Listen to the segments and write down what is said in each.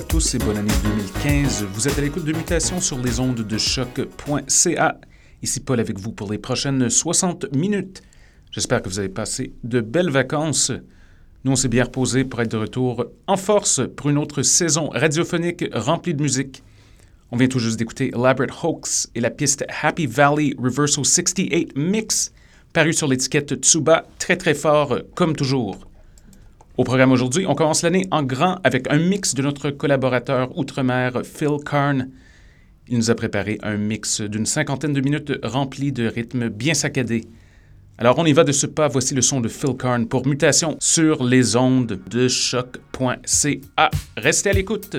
À tous et bonne année 2015. Vous êtes à l'écoute de Mutation sur les ondes de choc.ca. Ici Paul avec vous pour les prochaines 60 minutes. J'espère que vous avez passé de belles vacances. Nous, on s'est bien reposé pour être de retour en force pour une autre saison radiophonique remplie de musique. On vient tout juste d'écouter Elaborate Hoax et la piste Happy Valley Reversal 68 Mix, paru sur l'étiquette Tsuba, très très fort comme toujours. Au programme aujourd'hui, on commence l'année en grand avec un mix de notre collaborateur outre-mer Phil Karn. Il nous a préparé un mix d'une cinquantaine de minutes rempli de rythmes bien saccadés. Alors on y va de ce pas, voici le son de Phil Karn pour Mutation sur les ondes de choc.ca. Restez à l'écoute.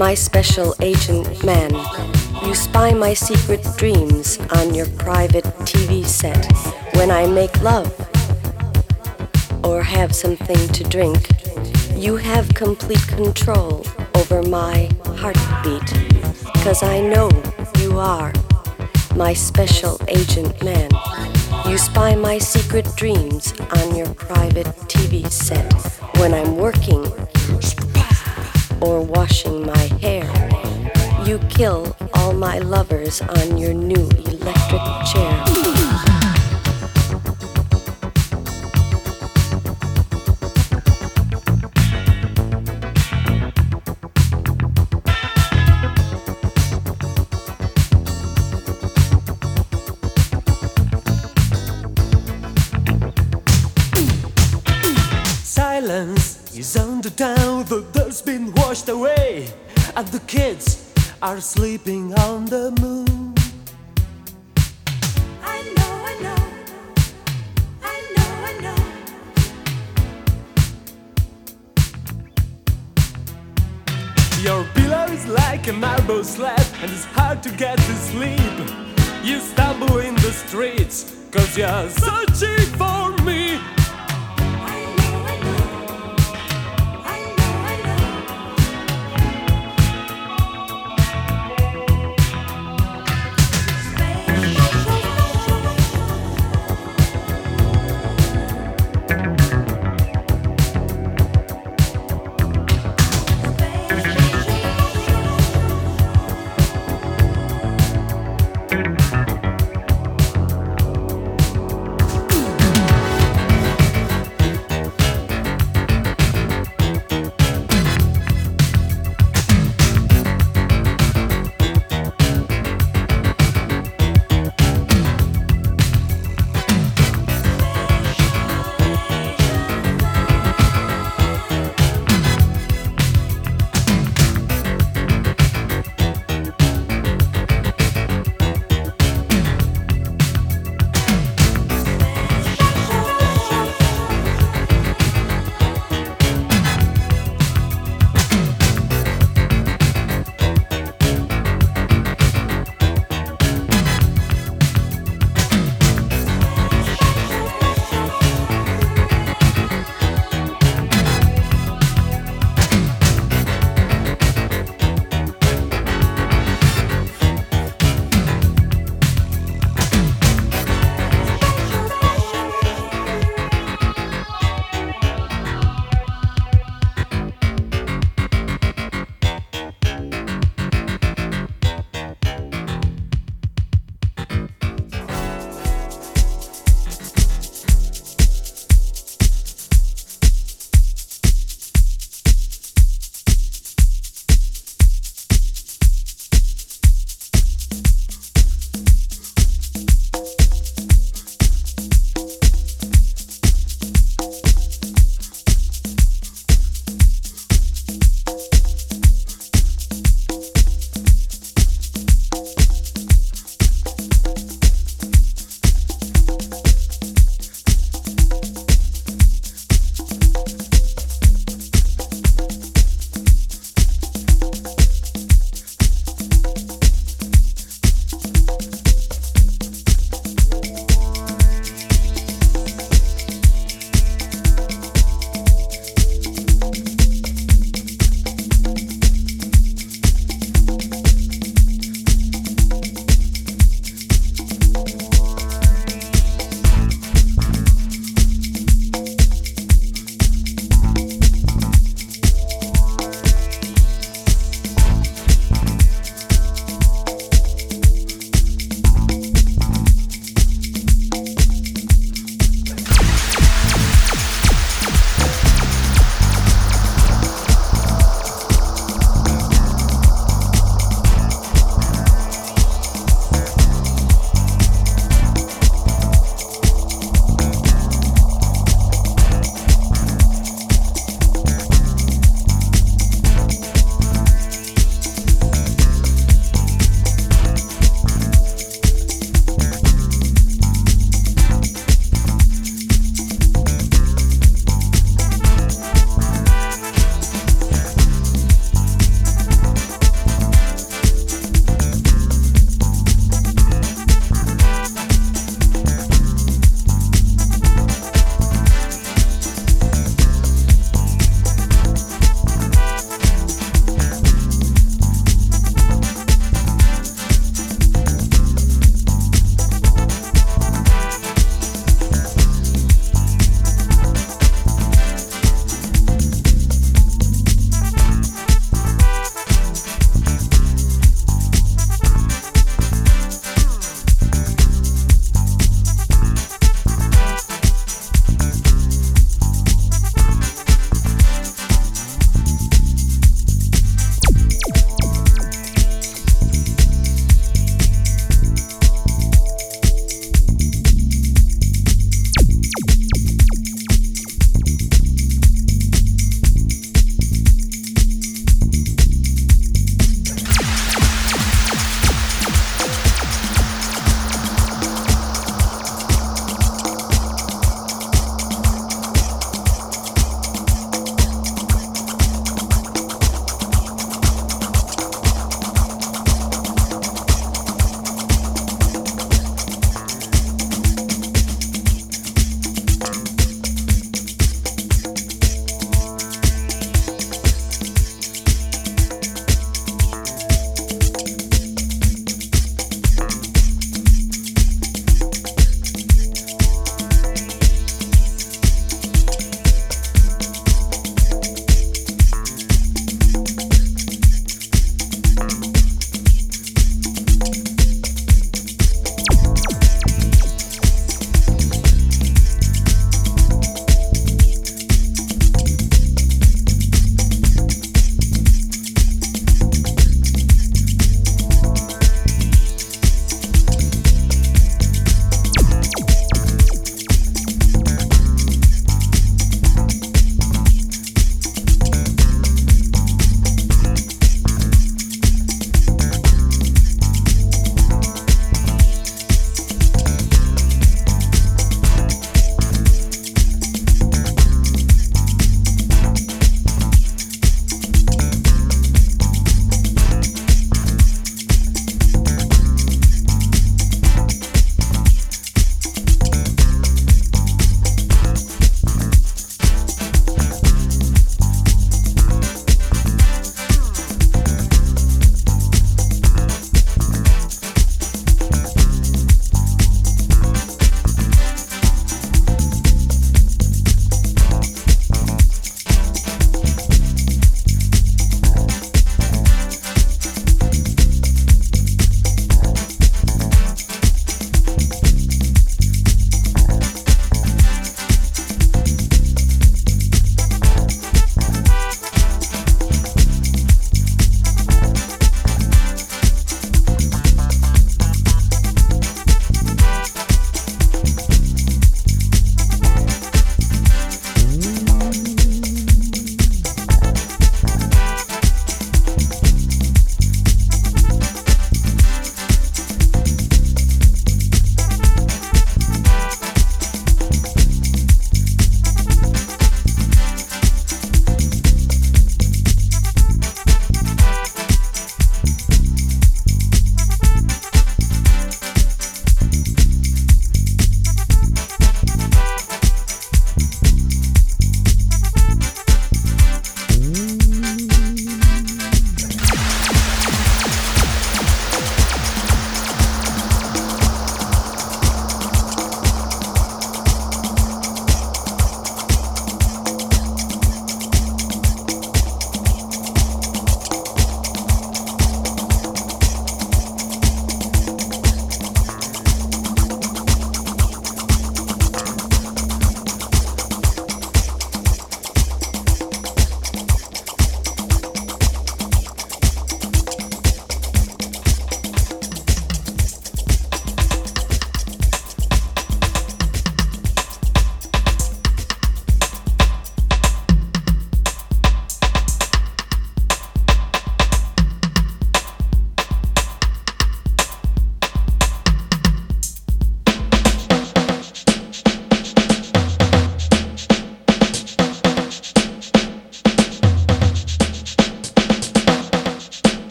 My special agent man. You spy my secret dreams on your private TV set when I make love or have something to drink. You have complete control over my heartbeat because I know you are my special agent man. You spy my secret dreams on your private TV set when I'm working or washing my hair. You kill all my lovers on your new electric chair. And the kids are sleeping on the moon. I know, I know, I know, I know. Your pillow is like a marble slab, and it's hard to get to sleep. You stumble in the streets, cause you're searching for me.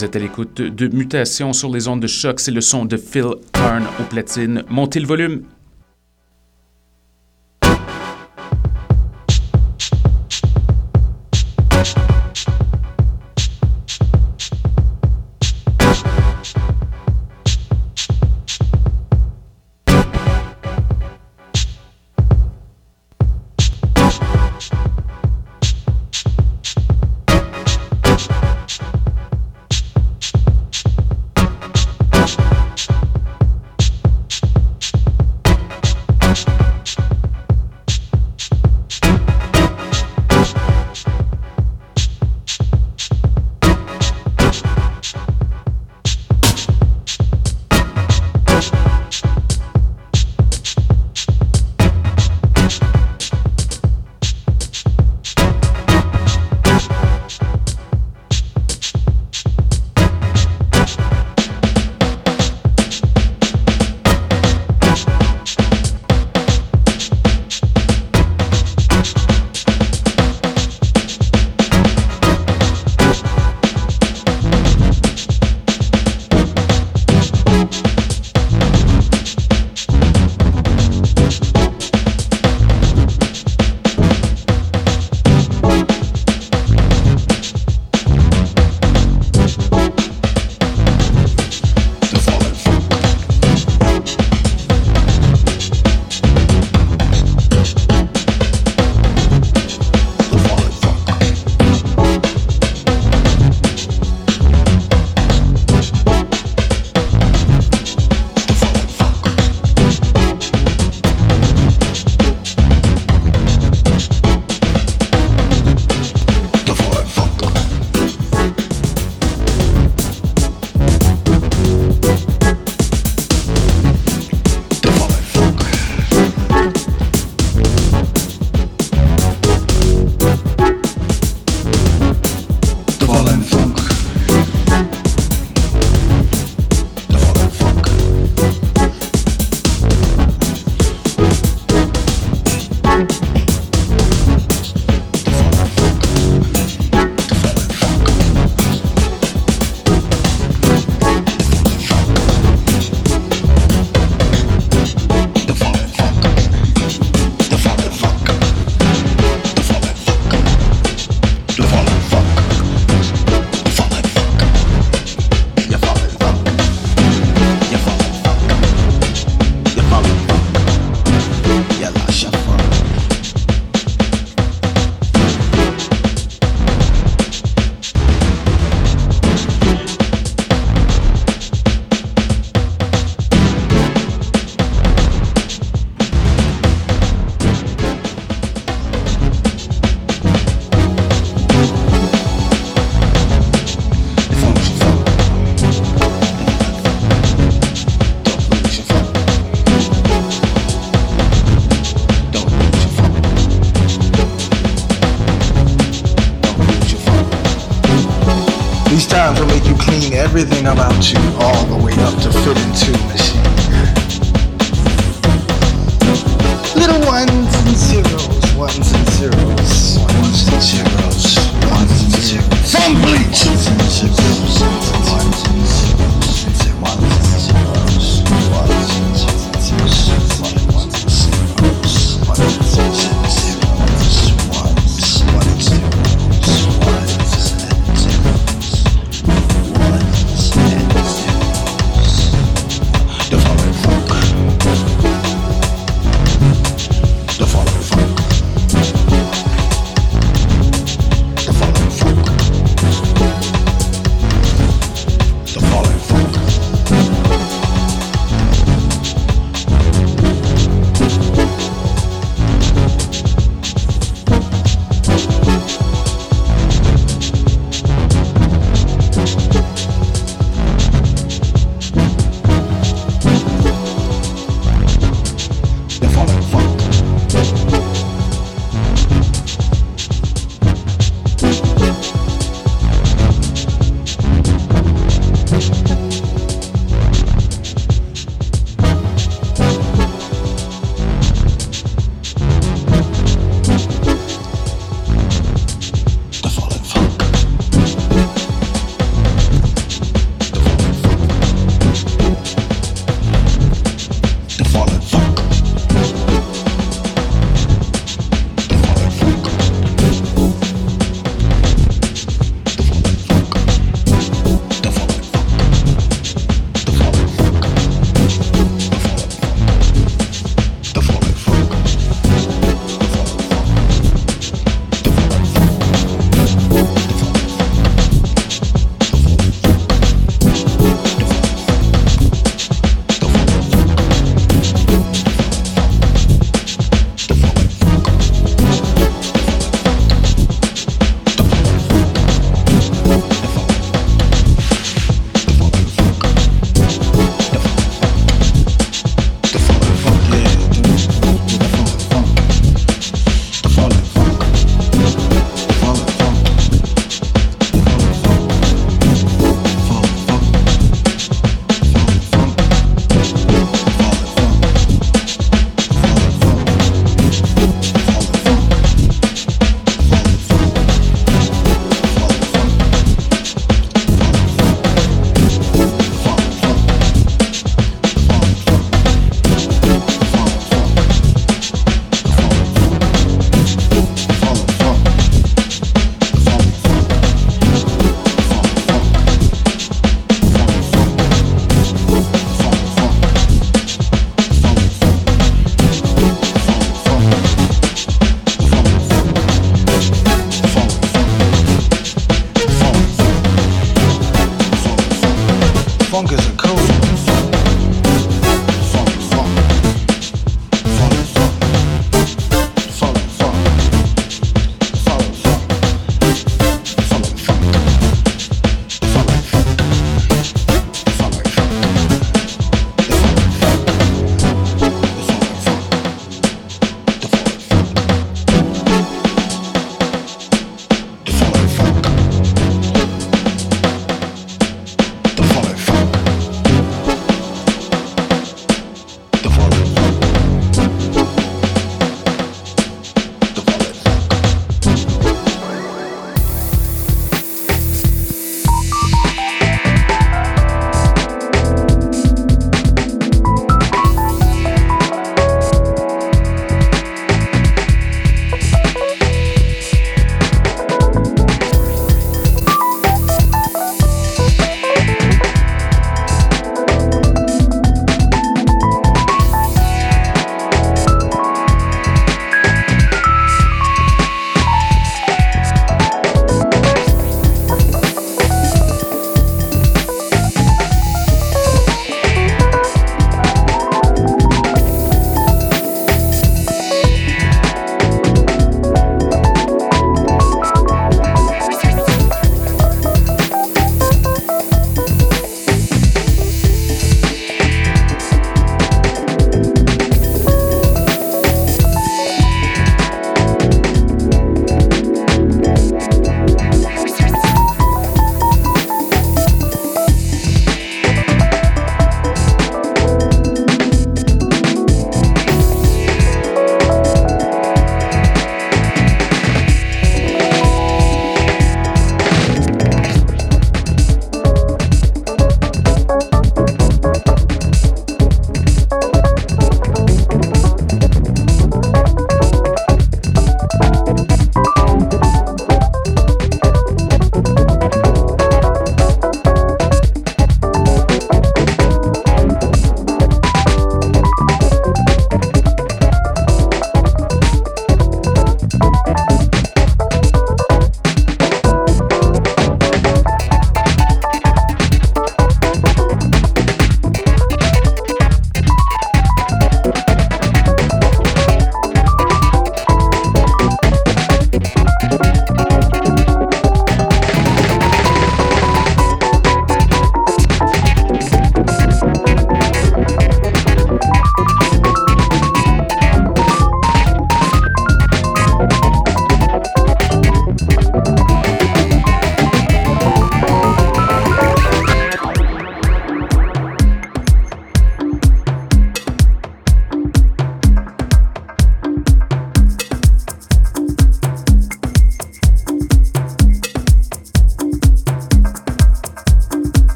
Vous êtes à l'écoute de Mutation sur les ondes de choc. C'est le son de Phil Karn aux platines. Montez le volume.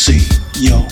see Yo.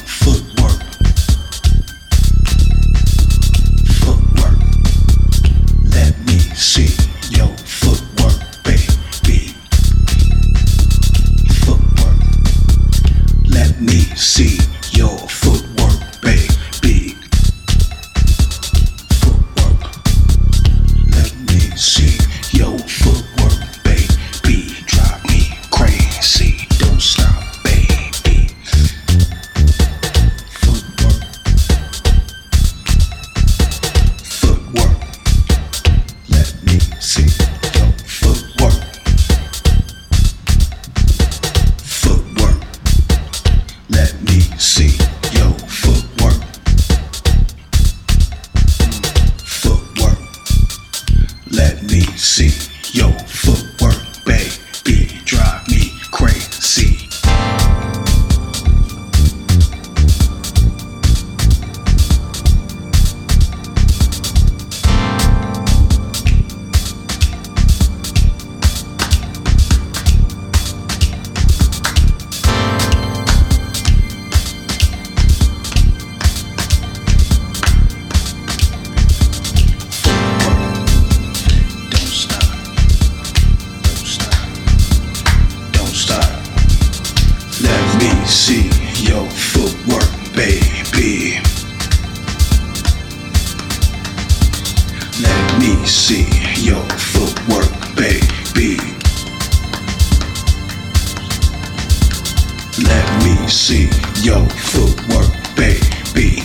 Let me see your footwork, baby.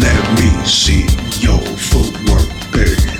Let me see your footwork, baby.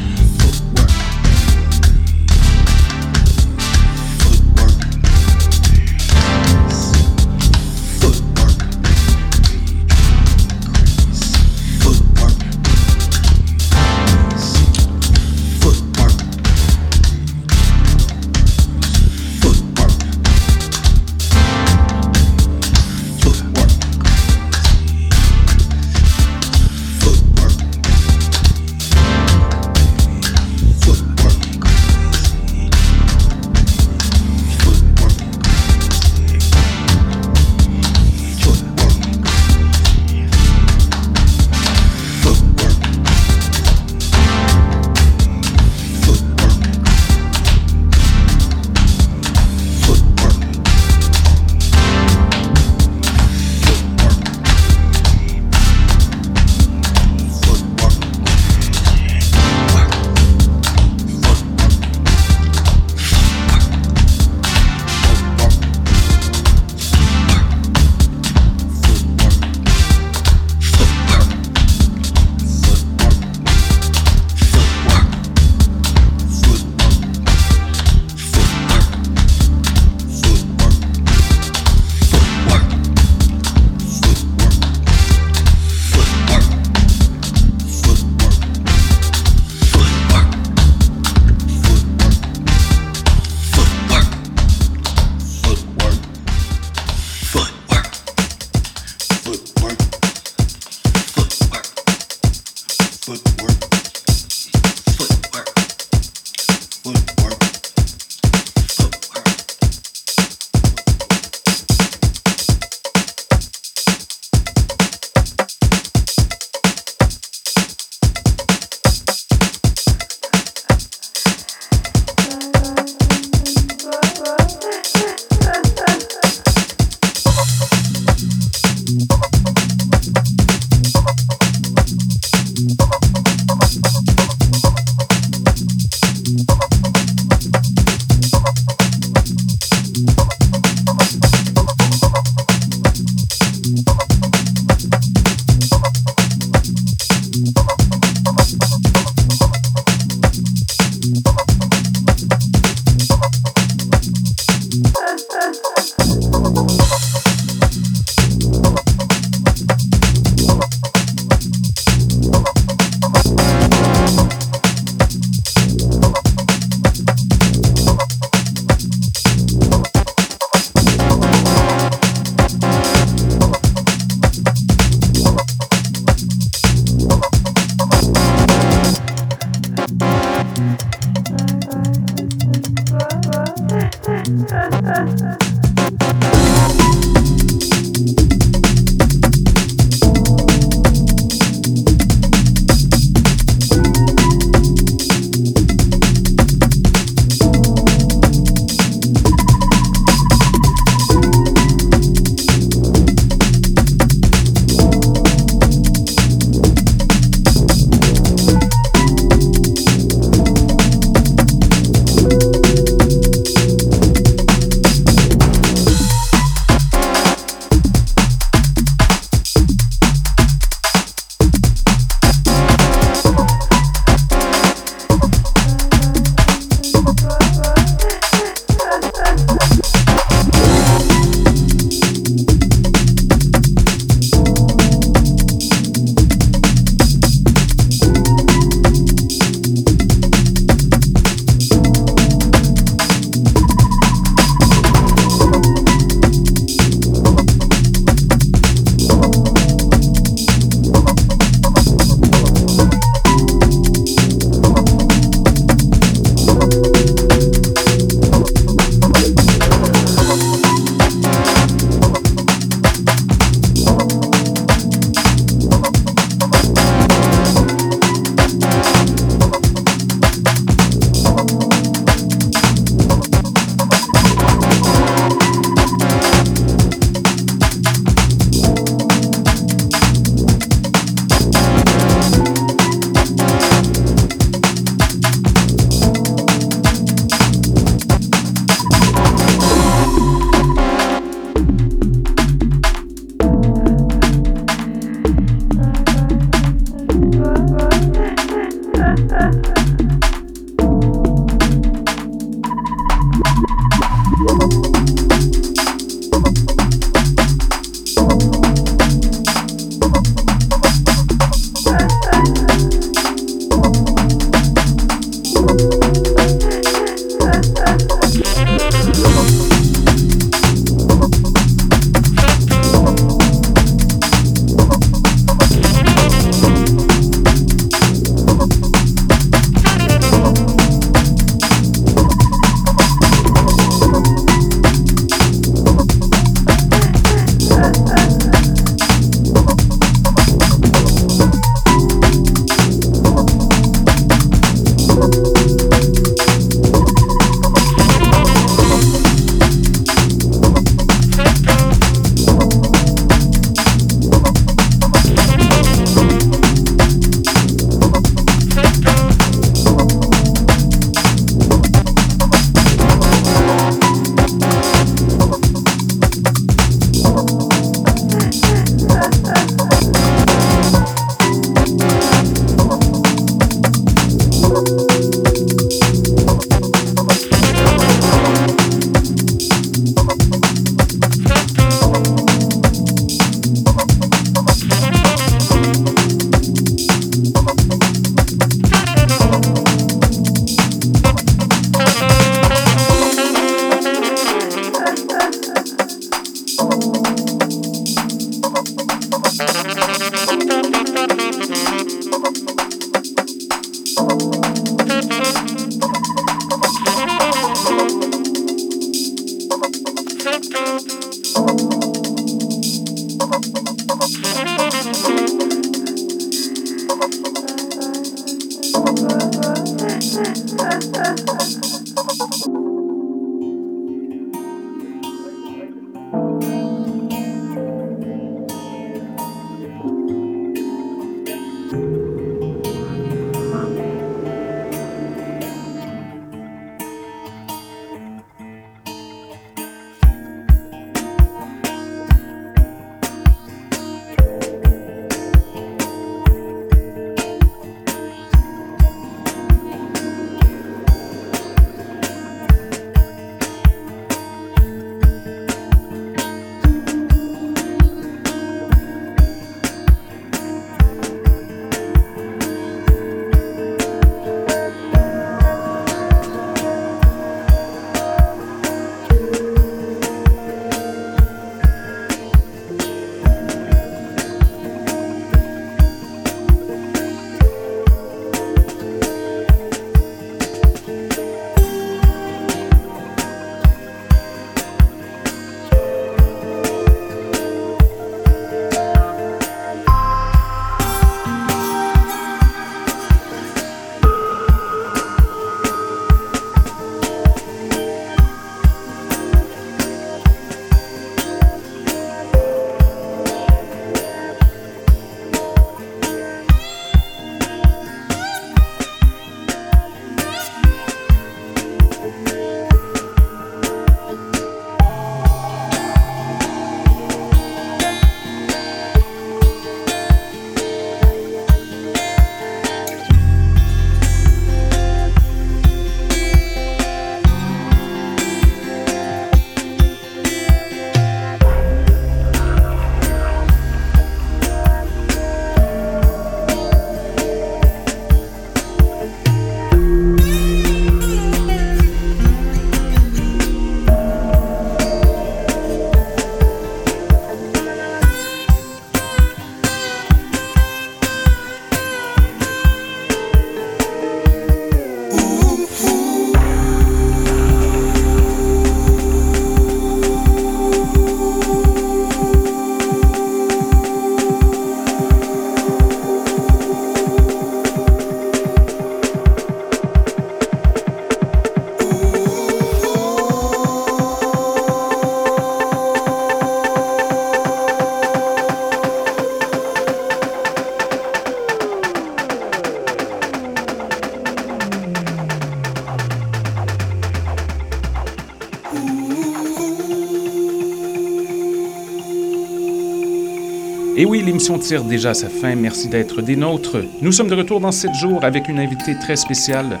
Et oui, l'émission tire déjà sa fin. Merci d'être des nôtres. Nous sommes de retour dans 7 jours avec une invitée très spéciale.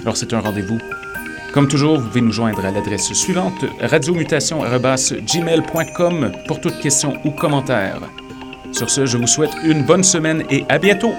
Alors, c'est un rendez-vous. Comme toujours, vous pouvez nous joindre à l'adresse suivante radiomutation.gmail.com pour toute question ou commentaire. Sur ce, je vous souhaite une bonne semaine et à bientôt!